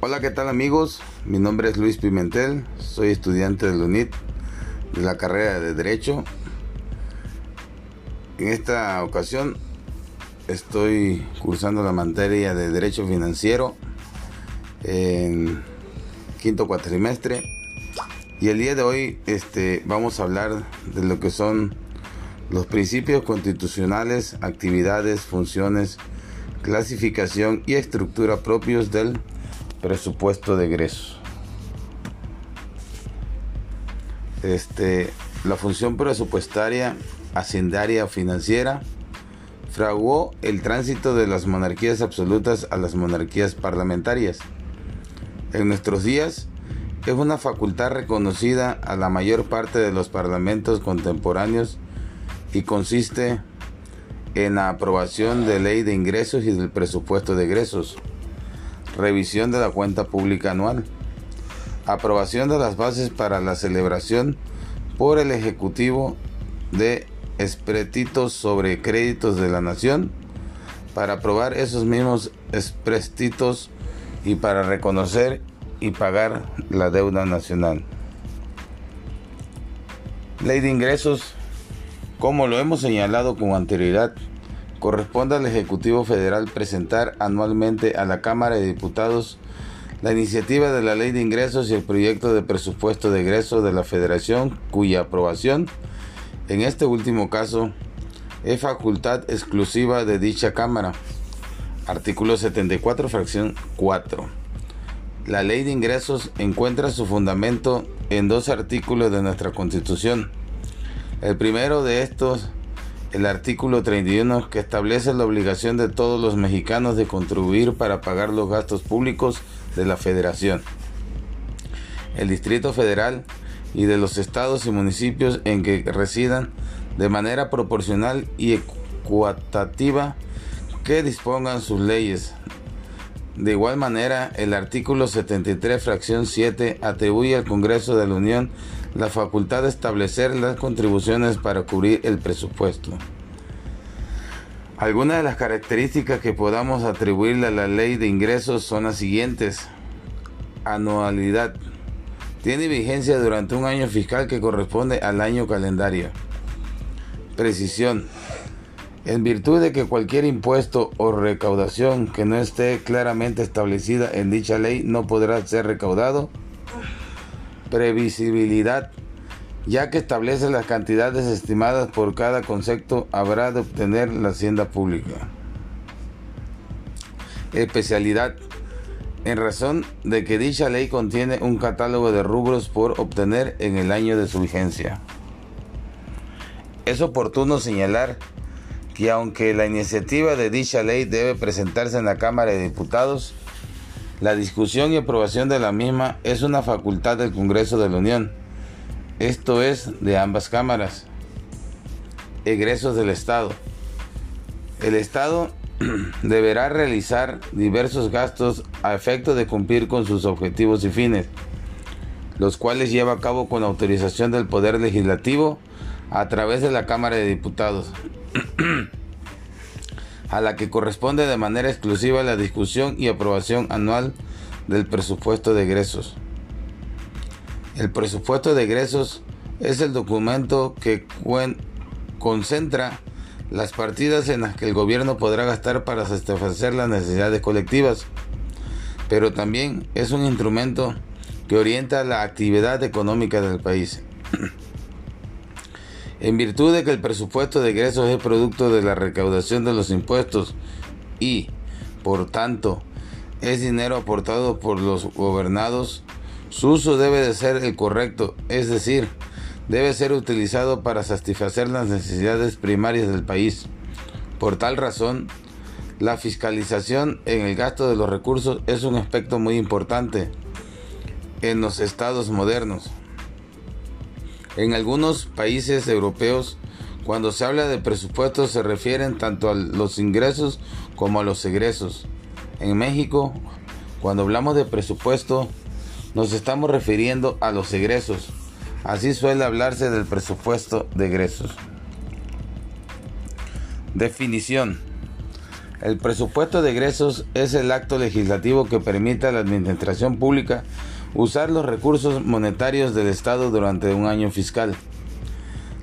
Hola, ¿qué tal amigos? Mi nombre es Luis Pimentel, soy estudiante del UNIT de la carrera de Derecho. En esta ocasión estoy cursando la materia de Derecho Financiero en quinto cuatrimestre y el día de hoy este, vamos a hablar de lo que son los principios constitucionales, actividades, funciones, clasificación y estructura propios del presupuesto de egresos. Este, la función presupuestaria, hacendaria o financiera fraguó el tránsito de las monarquías absolutas a las monarquías parlamentarias. En nuestros días es una facultad reconocida a la mayor parte de los parlamentos contemporáneos y consiste en la aprobación de ley de ingresos y del presupuesto de egresos revisión de la cuenta pública anual, aprobación de las bases para la celebración por el Ejecutivo de espretitos sobre créditos de la nación, para aprobar esos mismos esprestitos y para reconocer y pagar la deuda nacional. Ley de ingresos, como lo hemos señalado con anterioridad, corresponde al Ejecutivo Federal presentar anualmente a la Cámara de Diputados la iniciativa de la Ley de Ingresos y el proyecto de presupuesto de egreso de la Federación, cuya aprobación, en este último caso, es facultad exclusiva de dicha Cámara. Artículo 74, fracción 4. La Ley de Ingresos encuentra su fundamento en dos artículos de nuestra Constitución. El primero de estos el artículo 31 que establece la obligación de todos los mexicanos de contribuir para pagar los gastos públicos de la federación, el Distrito Federal y de los estados y municipios en que residan de manera proporcional y ecuatativa que dispongan sus leyes. De igual manera, el artículo 73, fracción 7, atribuye al Congreso de la Unión la facultad de establecer las contribuciones para cubrir el presupuesto. Algunas de las características que podamos atribuirle a la ley de ingresos son las siguientes. Anualidad. Tiene vigencia durante un año fiscal que corresponde al año calendario. Precisión. En virtud de que cualquier impuesto o recaudación que no esté claramente establecida en dicha ley no podrá ser recaudado previsibilidad, ya que establece las cantidades estimadas por cada concepto, habrá de obtener la hacienda pública. Especialidad. En razón de que dicha ley contiene un catálogo de rubros por obtener en el año de su vigencia. Es oportuno señalar que aunque la iniciativa de dicha ley debe presentarse en la Cámara de Diputados, la discusión y aprobación de la misma es una facultad del Congreso de la Unión, esto es, de ambas cámaras. Egresos del Estado. El Estado deberá realizar diversos gastos a efecto de cumplir con sus objetivos y fines, los cuales lleva a cabo con autorización del Poder Legislativo a través de la Cámara de Diputados. a la que corresponde de manera exclusiva la discusión y aprobación anual del presupuesto de egresos. El presupuesto de egresos es el documento que concentra las partidas en las que el gobierno podrá gastar para satisfacer las necesidades colectivas, pero también es un instrumento que orienta la actividad económica del país. En virtud de que el presupuesto de egresos es producto de la recaudación de los impuestos y, por tanto, es dinero aportado por los gobernados, su uso debe de ser el correcto, es decir, debe ser utilizado para satisfacer las necesidades primarias del país. Por tal razón, la fiscalización en el gasto de los recursos es un aspecto muy importante en los estados modernos. En algunos países europeos, cuando se habla de presupuestos se refieren tanto a los ingresos como a los egresos. En México, cuando hablamos de presupuesto, nos estamos refiriendo a los egresos. Así suele hablarse del presupuesto de egresos. Definición. El presupuesto de egresos es el acto legislativo que permite a la administración pública usar los recursos monetarios del Estado durante un año fiscal.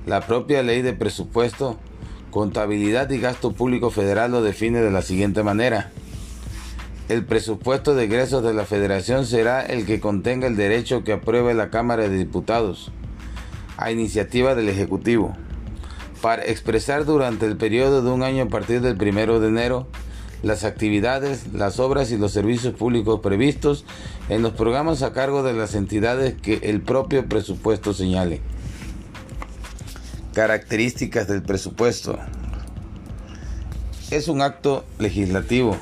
La propia ley de presupuesto, contabilidad y gasto público federal lo define de la siguiente manera. El presupuesto de egresos de la Federación será el que contenga el derecho que apruebe la Cámara de Diputados a iniciativa del Ejecutivo para expresar durante el periodo de un año a partir del 1 de enero las actividades, las obras y los servicios públicos previstos en los programas a cargo de las entidades que el propio presupuesto señale. Características del presupuesto. Es un acto legislativo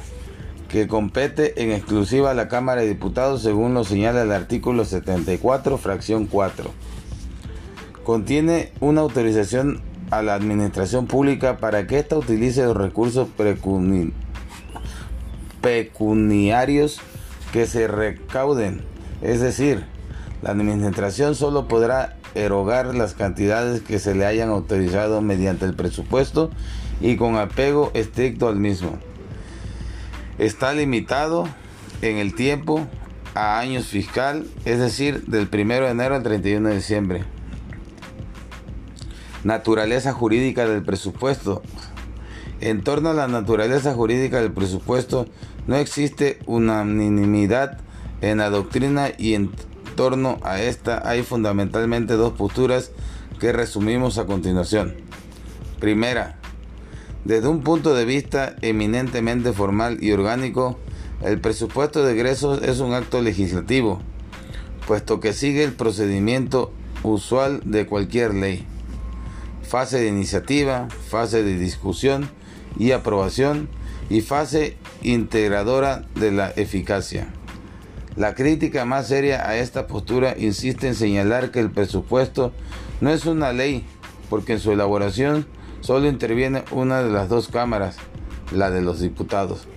que compete en exclusiva a la Cámara de Diputados según lo señala el artículo 74, fracción 4. Contiene una autorización a la administración pública para que ésta utilice los recursos pecuniarios que se recauden. Es decir, la administración solo podrá erogar las cantidades que se le hayan autorizado mediante el presupuesto y con apego estricto al mismo. Está limitado en el tiempo a años fiscal, es decir, del 1 de enero al 31 de diciembre. Naturaleza jurídica del presupuesto. En torno a la naturaleza jurídica del presupuesto no existe unanimidad en la doctrina y en torno a esta hay fundamentalmente dos posturas que resumimos a continuación. Primera, desde un punto de vista eminentemente formal y orgánico, el presupuesto de egresos es un acto legislativo, puesto que sigue el procedimiento usual de cualquier ley fase de iniciativa, fase de discusión y aprobación y fase integradora de la eficacia. La crítica más seria a esta postura insiste en señalar que el presupuesto no es una ley, porque en su elaboración solo interviene una de las dos cámaras, la de los diputados.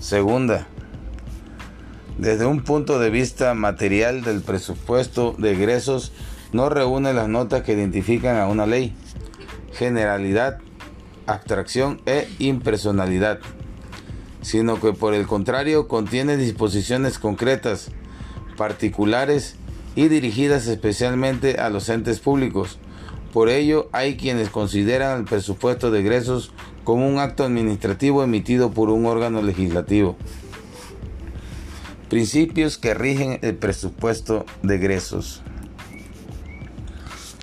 Segunda, desde un punto de vista material del presupuesto de egresos, no reúne las notas que identifican a una ley generalidad, abstracción e impersonalidad, sino que por el contrario contiene disposiciones concretas, particulares y dirigidas especialmente a los entes públicos. Por ello, hay quienes consideran el presupuesto de egresos como un acto administrativo emitido por un órgano legislativo. Principios que rigen el presupuesto de egresos.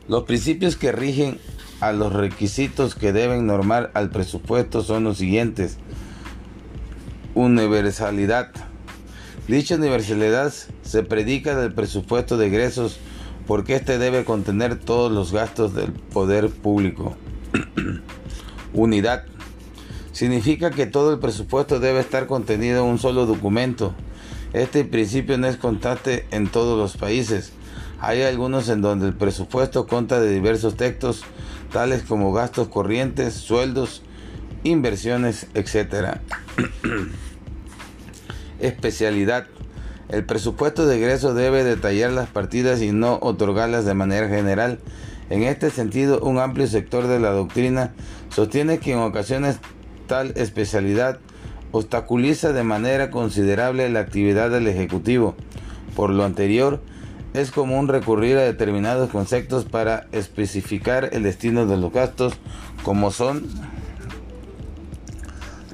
Los principios que rigen a los requisitos que deben normar al presupuesto son los siguientes. Universalidad. Dicha universalidad se predica del presupuesto de egresos porque éste debe contener todos los gastos del poder público. Unidad. Significa que todo el presupuesto debe estar contenido en un solo documento. Este principio no es constante en todos los países. Hay algunos en donde el presupuesto consta de diversos textos tales como gastos corrientes, sueldos, inversiones, etc. Especialidad. El presupuesto de egreso debe detallar las partidas y no otorgarlas de manera general. En este sentido, un amplio sector de la doctrina sostiene que en ocasiones tal especialidad obstaculiza de manera considerable la actividad del Ejecutivo. Por lo anterior, es común recurrir a determinados conceptos para especificar el destino de los gastos, como son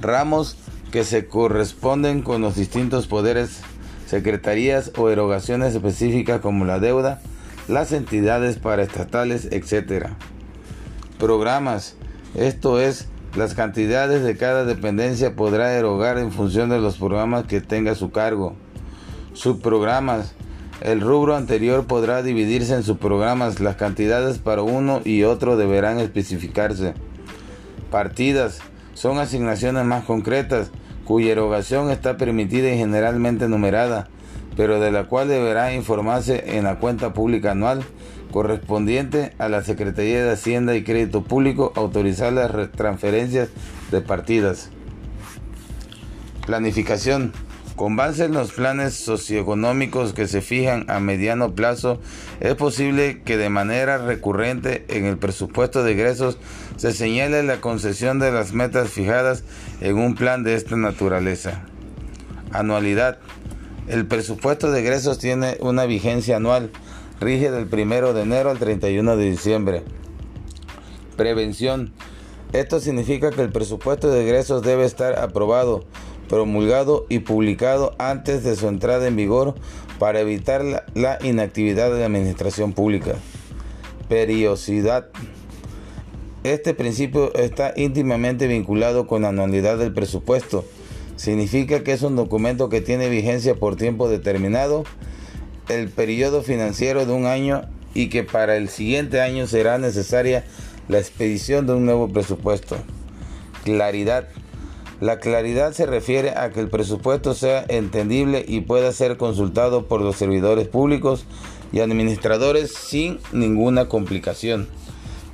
ramos que se corresponden con los distintos poderes, secretarías o erogaciones específicas como la deuda, las entidades paraestatales, etc. Programas, esto es, las cantidades de cada dependencia podrá erogar en función de los programas que tenga a su cargo. Subprogramas, el rubro anterior podrá dividirse en subprogramas. Las cantidades para uno y otro deberán especificarse. Partidas son asignaciones más concretas cuya erogación está permitida y generalmente numerada, pero de la cual deberá informarse en la cuenta pública anual correspondiente a la Secretaría de Hacienda y Crédito Público autorizar las transferencias de partidas. Planificación Con base en los planes socioeconómicos que se fijan a mediano plazo, es posible que de manera recurrente en el presupuesto de egresos se señale la concesión de las metas fijadas en un plan de esta naturaleza. Anualidad. El presupuesto de egresos tiene una vigencia anual, rige del 1 de enero al 31 de diciembre. Prevención. Esto significa que el presupuesto de egresos debe estar aprobado, promulgado y publicado antes de su entrada en vigor para evitar la, inactividad de la administración pública. Periodicidad. Este principio está íntimamente vinculado con la anualidad del presupuesto. Significa que es un documento que tiene vigencia por tiempo determinado, el periodo financiero de un año y que para el siguiente año será necesaria la expedición de un nuevo presupuesto. Claridad. La claridad se refiere a que el presupuesto sea entendible y pueda ser consultado por los servidores públicos y administradores sin ninguna complicación.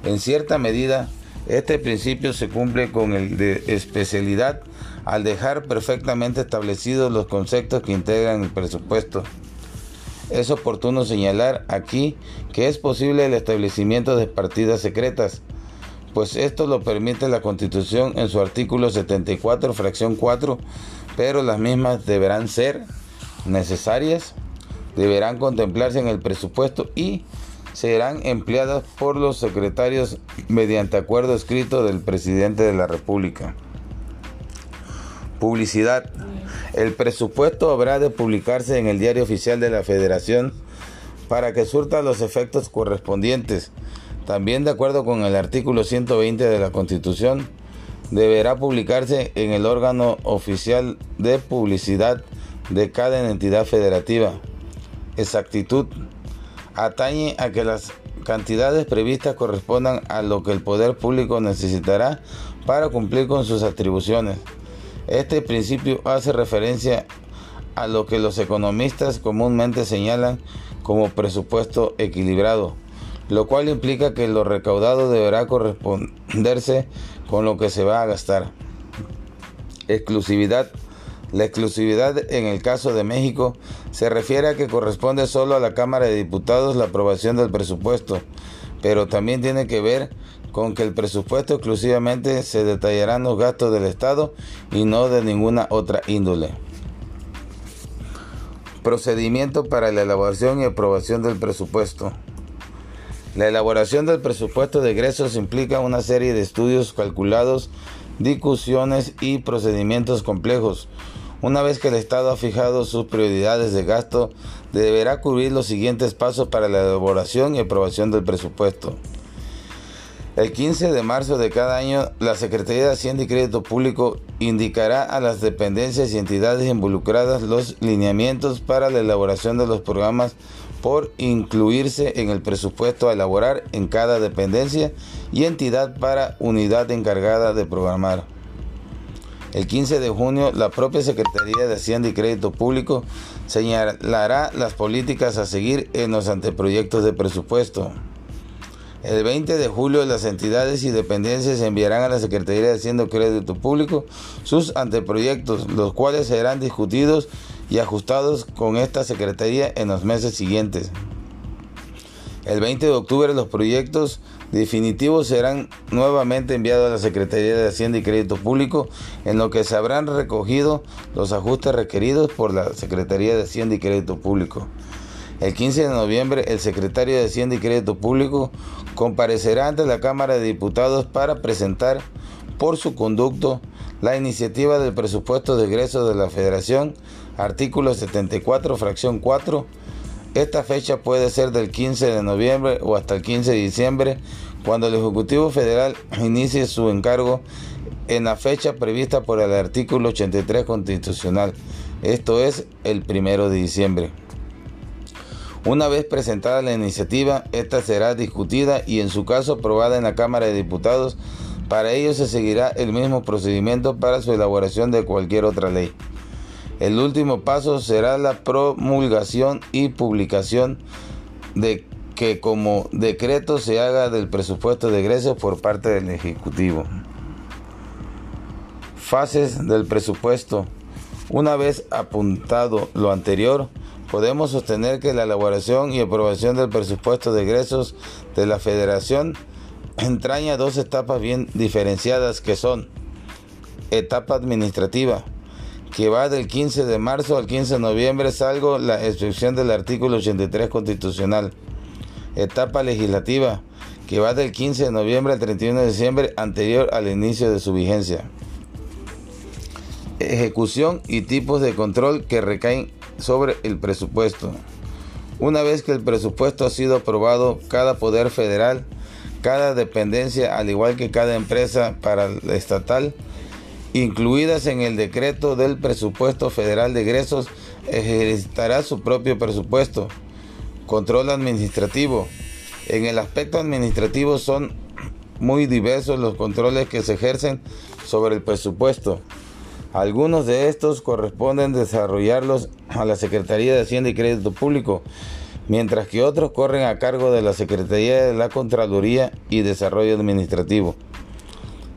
En cierta medida, este principio se cumple con el de especialidad al dejar perfectamente establecidos los conceptos que integran el presupuesto. Es oportuno señalar aquí que es posible el establecimiento de partidas secretas, pues esto lo permite la Constitución en su artículo 74, fracción 4, pero las mismas deberán ser necesarias, deberán contemplarse en el presupuesto y serán empleadas por los secretarios mediante acuerdo escrito del presidente de la República. Publicidad. El presupuesto habrá de publicarse en el diario oficial de la Federación para que surta los efectos correspondientes. También de acuerdo con el artículo 120 de la Constitución, deberá publicarse en el órgano oficial de publicidad de cada entidad federativa. Exactitud. Atañe a que las cantidades previstas correspondan a lo que el poder público necesitará para cumplir con sus atribuciones. Este principio hace referencia a lo que los economistas comúnmente señalan como presupuesto equilibrado, lo cual implica que lo recaudado deberá corresponderse con lo que se va a gastar. Exclusividad. La exclusividad en el caso de México se refiere a que corresponde solo a la Cámara de Diputados la aprobación del presupuesto, pero también tiene que ver con que el presupuesto exclusivamente se detallarán los gastos del Estado y no de ninguna otra índole. Procedimiento para la elaboración y aprobación del presupuesto. La elaboración del presupuesto de egresos implica una serie de estudios calculados, discusiones y procedimientos complejos. Una vez que el Estado ha fijado sus prioridades de gasto, deberá cubrir los siguientes pasos para la elaboración y aprobación del presupuesto. El 15 de marzo de cada año, la Secretaría de Hacienda y Crédito Público indicará a las dependencias y entidades involucradas los lineamientos para la elaboración de los programas por incluirse en el presupuesto a elaborar en cada dependencia y entidad para unidad encargada de programar. El 15 de junio, la propia Secretaría de Hacienda y Crédito Público señalará las políticas a seguir en los anteproyectos de presupuesto. El 20 de julio las entidades y dependencias enviarán a la Secretaría de Hacienda y Crédito Público sus anteproyectos, los cuales serán discutidos y ajustados con esta Secretaría en los meses siguientes. El 20 de octubre los proyectos definitivos serán nuevamente enviados a la Secretaría de Hacienda y Crédito Público, en lo que se habrán recogido los ajustes requeridos por la Secretaría de Hacienda y Crédito Público. El 15 de noviembre, el secretario de Hacienda y Crédito Público comparecerá ante la Cámara de Diputados para presentar por su conducto la iniciativa del presupuesto de egreso de la Federación, artículo 74, fracción 4. Esta fecha puede ser del 15 de noviembre o hasta el 15 de diciembre, cuando el Ejecutivo Federal inicie su encargo en la fecha prevista por el artículo 83 constitucional, esto es el 1 de diciembre. Una vez presentada la iniciativa, esta será discutida y en su caso aprobada en la Cámara de Diputados. Para ello se seguirá el mismo procedimiento para su elaboración de cualquier otra ley. El último paso será la promulgación y publicación de que como decreto se haga del presupuesto de egresos por parte del Ejecutivo. Fases del presupuesto. Una vez apuntado lo anterior, podemos sostener que la elaboración y aprobación del presupuesto de egresos de la Federación entraña dos etapas bien diferenciadas que son etapa administrativa, que va del 15 de marzo al 15 de noviembre, salvo la excepción del artículo 83 constitucional. Etapa legislativa, que va del 15 de noviembre al 31 de diciembre, anterior al inicio de su vigencia. Ejecución y tipos de control que recaen sobre el presupuesto. Una vez que el presupuesto ha sido aprobado, cada poder federal, cada dependencia, al igual que cada empresa para estatal, incluidas en el decreto del presupuesto federal de egresos, ejercitará su propio presupuesto. Control administrativo. En el aspecto administrativo son muy diversos los controles que se ejercen sobre el presupuesto. Algunos de estos corresponden desarrollarlos a la Secretaría de Hacienda y Crédito Público, mientras que otros corren a cargo de la Secretaría de la Contraloría y Desarrollo Administrativo.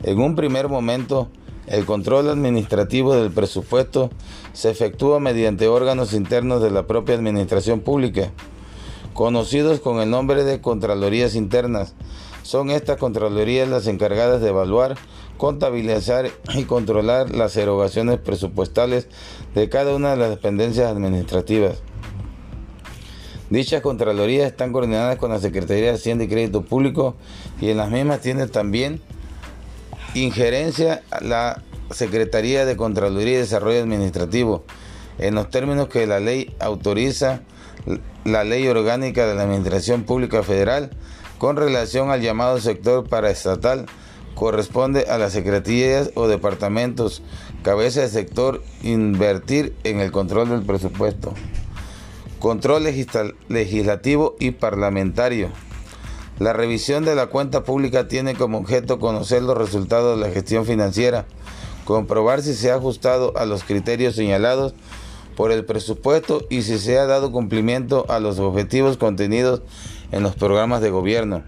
En un primer momento, el control administrativo del presupuesto se efectúa mediante órganos internos de la propia Administración Pública, conocidos con el nombre de Contralorías Internas. Son estas Contralorías las encargadas de evaluar, contabilizar y controlar las erogaciones presupuestales de cada una de las dependencias administrativas. Dichas Contralorías están coordinadas con la Secretaría de Hacienda y Crédito Público y en las mismas tiene también injerencia la Secretaría de Contraloría y Desarrollo Administrativo en los términos que la ley autoriza la Ley Orgánica de la Administración Pública Federal con relación al llamado sector paraestatal corresponde a las secretarías o departamentos cabeza de sector invertir en el control del presupuesto. Control legislativo y parlamentario. La revisión de la cuenta pública tiene como objeto conocer los resultados de la gestión financiera, comprobar si se ha ajustado a los criterios señalados por el presupuesto y si se ha dado cumplimiento a los objetivos contenidos en los programas de gobierno.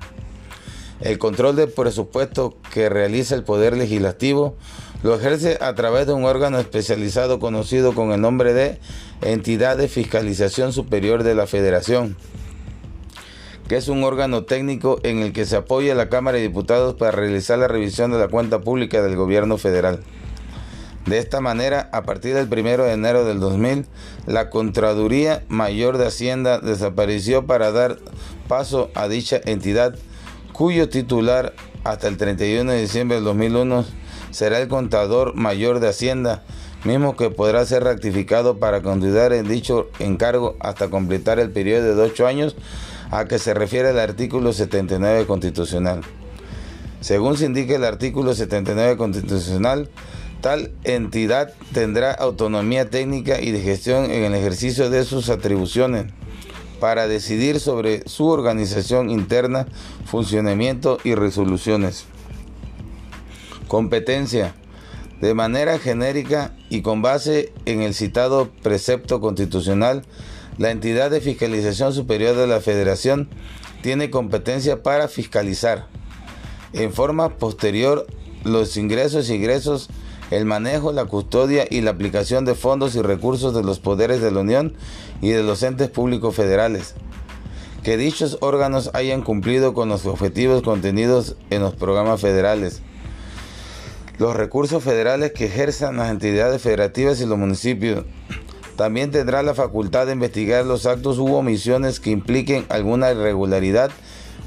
El control del presupuesto que realiza el Poder Legislativo lo ejerce a través de un órgano especializado conocido con el nombre de Entidad de Fiscalización Superior de la Federación que es un órgano técnico en el que se apoya la Cámara de Diputados para realizar la revisión de la cuenta pública del gobierno federal. De esta manera, a partir del 1 de enero del 2000, la Contraduría Mayor de Hacienda desapareció para dar paso a dicha entidad, cuyo titular hasta el 31 de diciembre del 2001 será el Contador Mayor de Hacienda, mismo que podrá ser rectificado para continuar en dicho encargo hasta completar el periodo de 8 años a que se refiere el artículo 79 constitucional. Según se indica el artículo 79 constitucional, tal entidad tendrá autonomía técnica y de gestión en el ejercicio de sus atribuciones para decidir sobre su organización interna, funcionamiento y resoluciones. Competencia. De manera genérica y con base en el citado precepto constitucional, la entidad de fiscalización superior de la Federación tiene competencia para fiscalizar en forma posterior los ingresos y egresos, el manejo, la custodia y la aplicación de fondos y recursos de los poderes de la Unión y de los entes públicos federales. Que dichos órganos hayan cumplido con los objetivos contenidos en los programas federales. Los recursos federales que ejerzan las entidades federativas y los municipios también tendrá la facultad de investigar los actos u omisiones que impliquen alguna irregularidad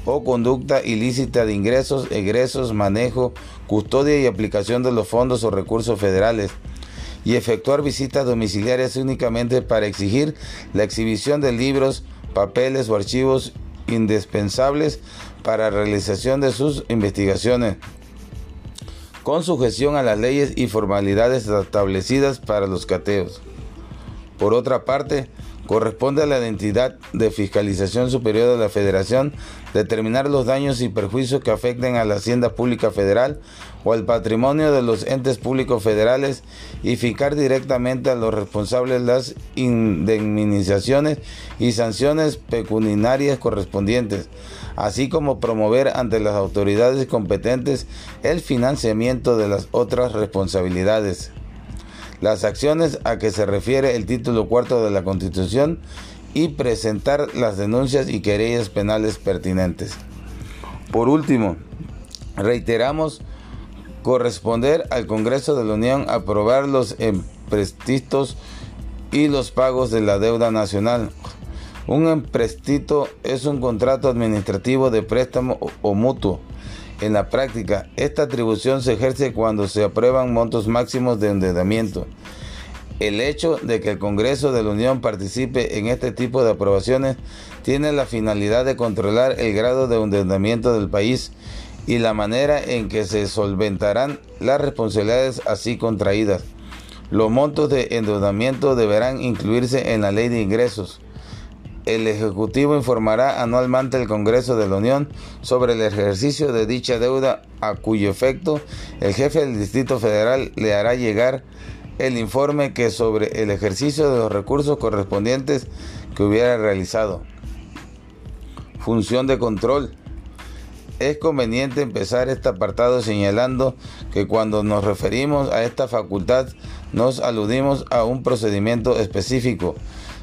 o conducta ilícita de ingresos, egresos, manejo, custodia y aplicación de los fondos o recursos federales y efectuar visitas domiciliarias únicamente para exigir la exhibición de libros, papeles o archivos indispensables para realización de sus investigaciones, con sujeción a las leyes y formalidades establecidas para los cateos. Por otra parte, corresponde a la entidad de fiscalización superior de la Federación determinar los daños y perjuicios que afecten a la hacienda pública federal o al patrimonio de los entes públicos federales y fijar directamente a los responsables las indemnizaciones y sanciones pecuniarias correspondientes, así como promover ante las autoridades competentes el financiamiento de las otras responsabilidades. Las acciones a que se refiere el título cuarto de la Constitución y presentar las denuncias y querellas penales pertinentes. Por último, reiteramos corresponder al Congreso de la Unión aprobar los emprestistos y los pagos de la deuda nacional. Un emprestito es un contrato administrativo de préstamo o mutuo. En la práctica, esta atribución se ejerce cuando se aprueban montos máximos de endeudamiento. El hecho de que el Congreso de la Unión participe en este tipo de aprobaciones tiene la finalidad de controlar el grado de endeudamiento del país y la manera en que se solventarán las responsabilidades así contraídas. Los montos de endeudamiento deberán incluirse en la ley de ingresos. El Ejecutivo informará anualmente al Congreso de la Unión sobre el ejercicio de dicha deuda a cuyo efecto el jefe del Distrito Federal le hará llegar el informe que sobre el ejercicio de los recursos correspondientes que hubiera realizado. Función de control. Es conveniente empezar este apartado señalando que cuando nos referimos a esta facultad nos aludimos a un procedimiento específico,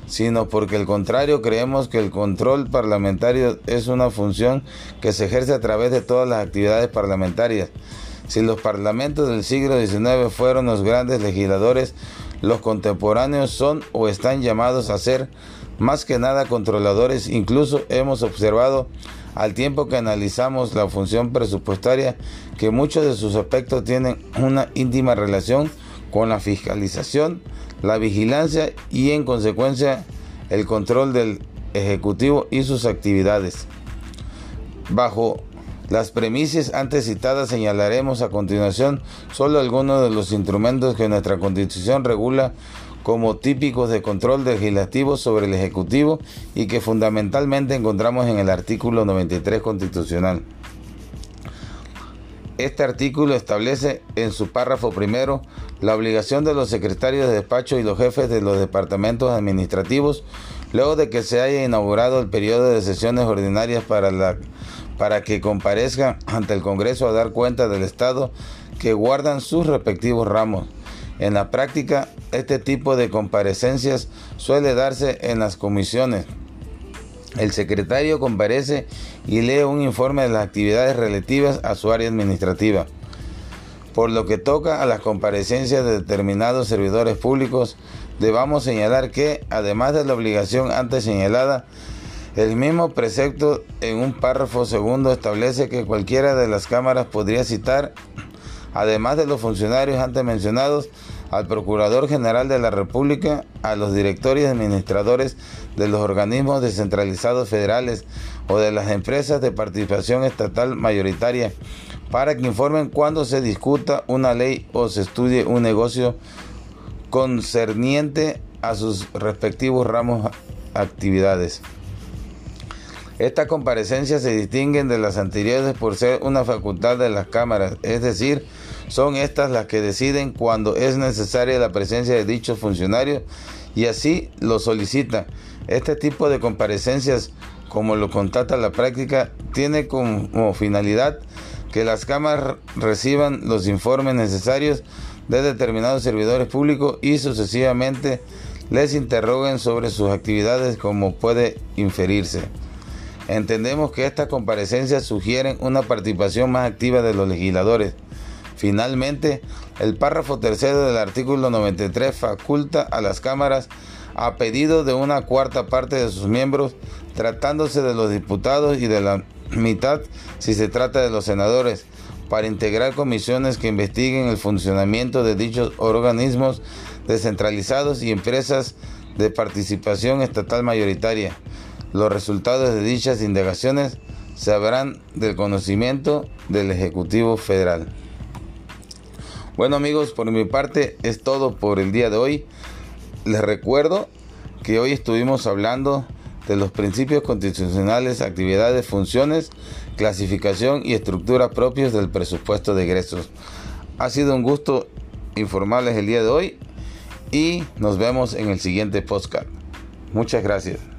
sino porque al contrario creemos que el control parlamentario es una función que se ejerce a través de todas las actividades parlamentarias. Si los parlamentos del siglo XIX fueron los grandes legisladores, los contemporáneos son o están llamados a ser más que nada controladores. Incluso hemos observado al tiempo que analizamos la función presupuestaria que muchos de sus aspectos tienen una íntima relación con la fiscalización, la vigilancia y en consecuencia el control del Ejecutivo y sus actividades. Bajo las premisas antes citadas señalaremos a continuación solo algunos de los instrumentos que nuestra Constitución regula como típicos de control legislativo sobre el Ejecutivo y que fundamentalmente encontramos en el artículo 93 constitucional. Este artículo establece en su párrafo primero la obligación de los secretarios de despacho y los jefes de los departamentos administrativos, luego de que se haya inaugurado el periodo de sesiones ordinarias para, la, para que comparezcan ante el Congreso a dar cuenta del Estado que guardan sus respectivos ramos. En la práctica, este tipo de comparecencias suele darse en las comisiones el secretario comparece y lee un informe de las actividades relativas a su área administrativa. Por lo que toca a las comparecencias de determinados servidores públicos, debamos señalar que, además de la obligación antes señalada, el mismo precepto en un párrafo segundo establece que cualquiera de las cámaras podría citar, además de los funcionarios antes mencionados, al Procurador General de la República, a los directores y administradores de los organismos descentralizados federales o de las empresas de participación estatal mayoritaria para que informen cuando se discuta una ley o se estudie un negocio concerniente a sus respectivos ramos actividades. Estas comparecencias se distinguen de las anteriores por ser una facultad de las cámaras, es decir, son estas las que deciden cuando es necesaria la presencia de dichos funcionarios y así lo solicitan. Este tipo de comparecencias, como lo contata la práctica, tiene como finalidad que las cámaras reciban los informes necesarios de determinados servidores públicos y sucesivamente les interroguen sobre sus actividades como puede inferirse. Entendemos que estas comparecencias sugieren una participación más activa de los legisladores Finalmente, el párrafo tercero del artículo 93 faculta a las cámaras a pedido de una cuarta parte de sus miembros, tratándose de los diputados y de la mitad si se trata de los senadores, para integrar comisiones que investiguen el funcionamiento de dichos organismos descentralizados y empresas de participación estatal mayoritaria. Los resultados de dichas indagaciones se habrán del conocimiento del Ejecutivo Federal. Bueno amigos, por mi parte es todo por el día de hoy. Les recuerdo que hoy estuvimos hablando de los principios constitucionales, actividades, funciones, clasificación y estructura propios del presupuesto de egresos. Ha sido un gusto informarles el día de hoy y nos vemos en el siguiente podcast. Muchas gracias.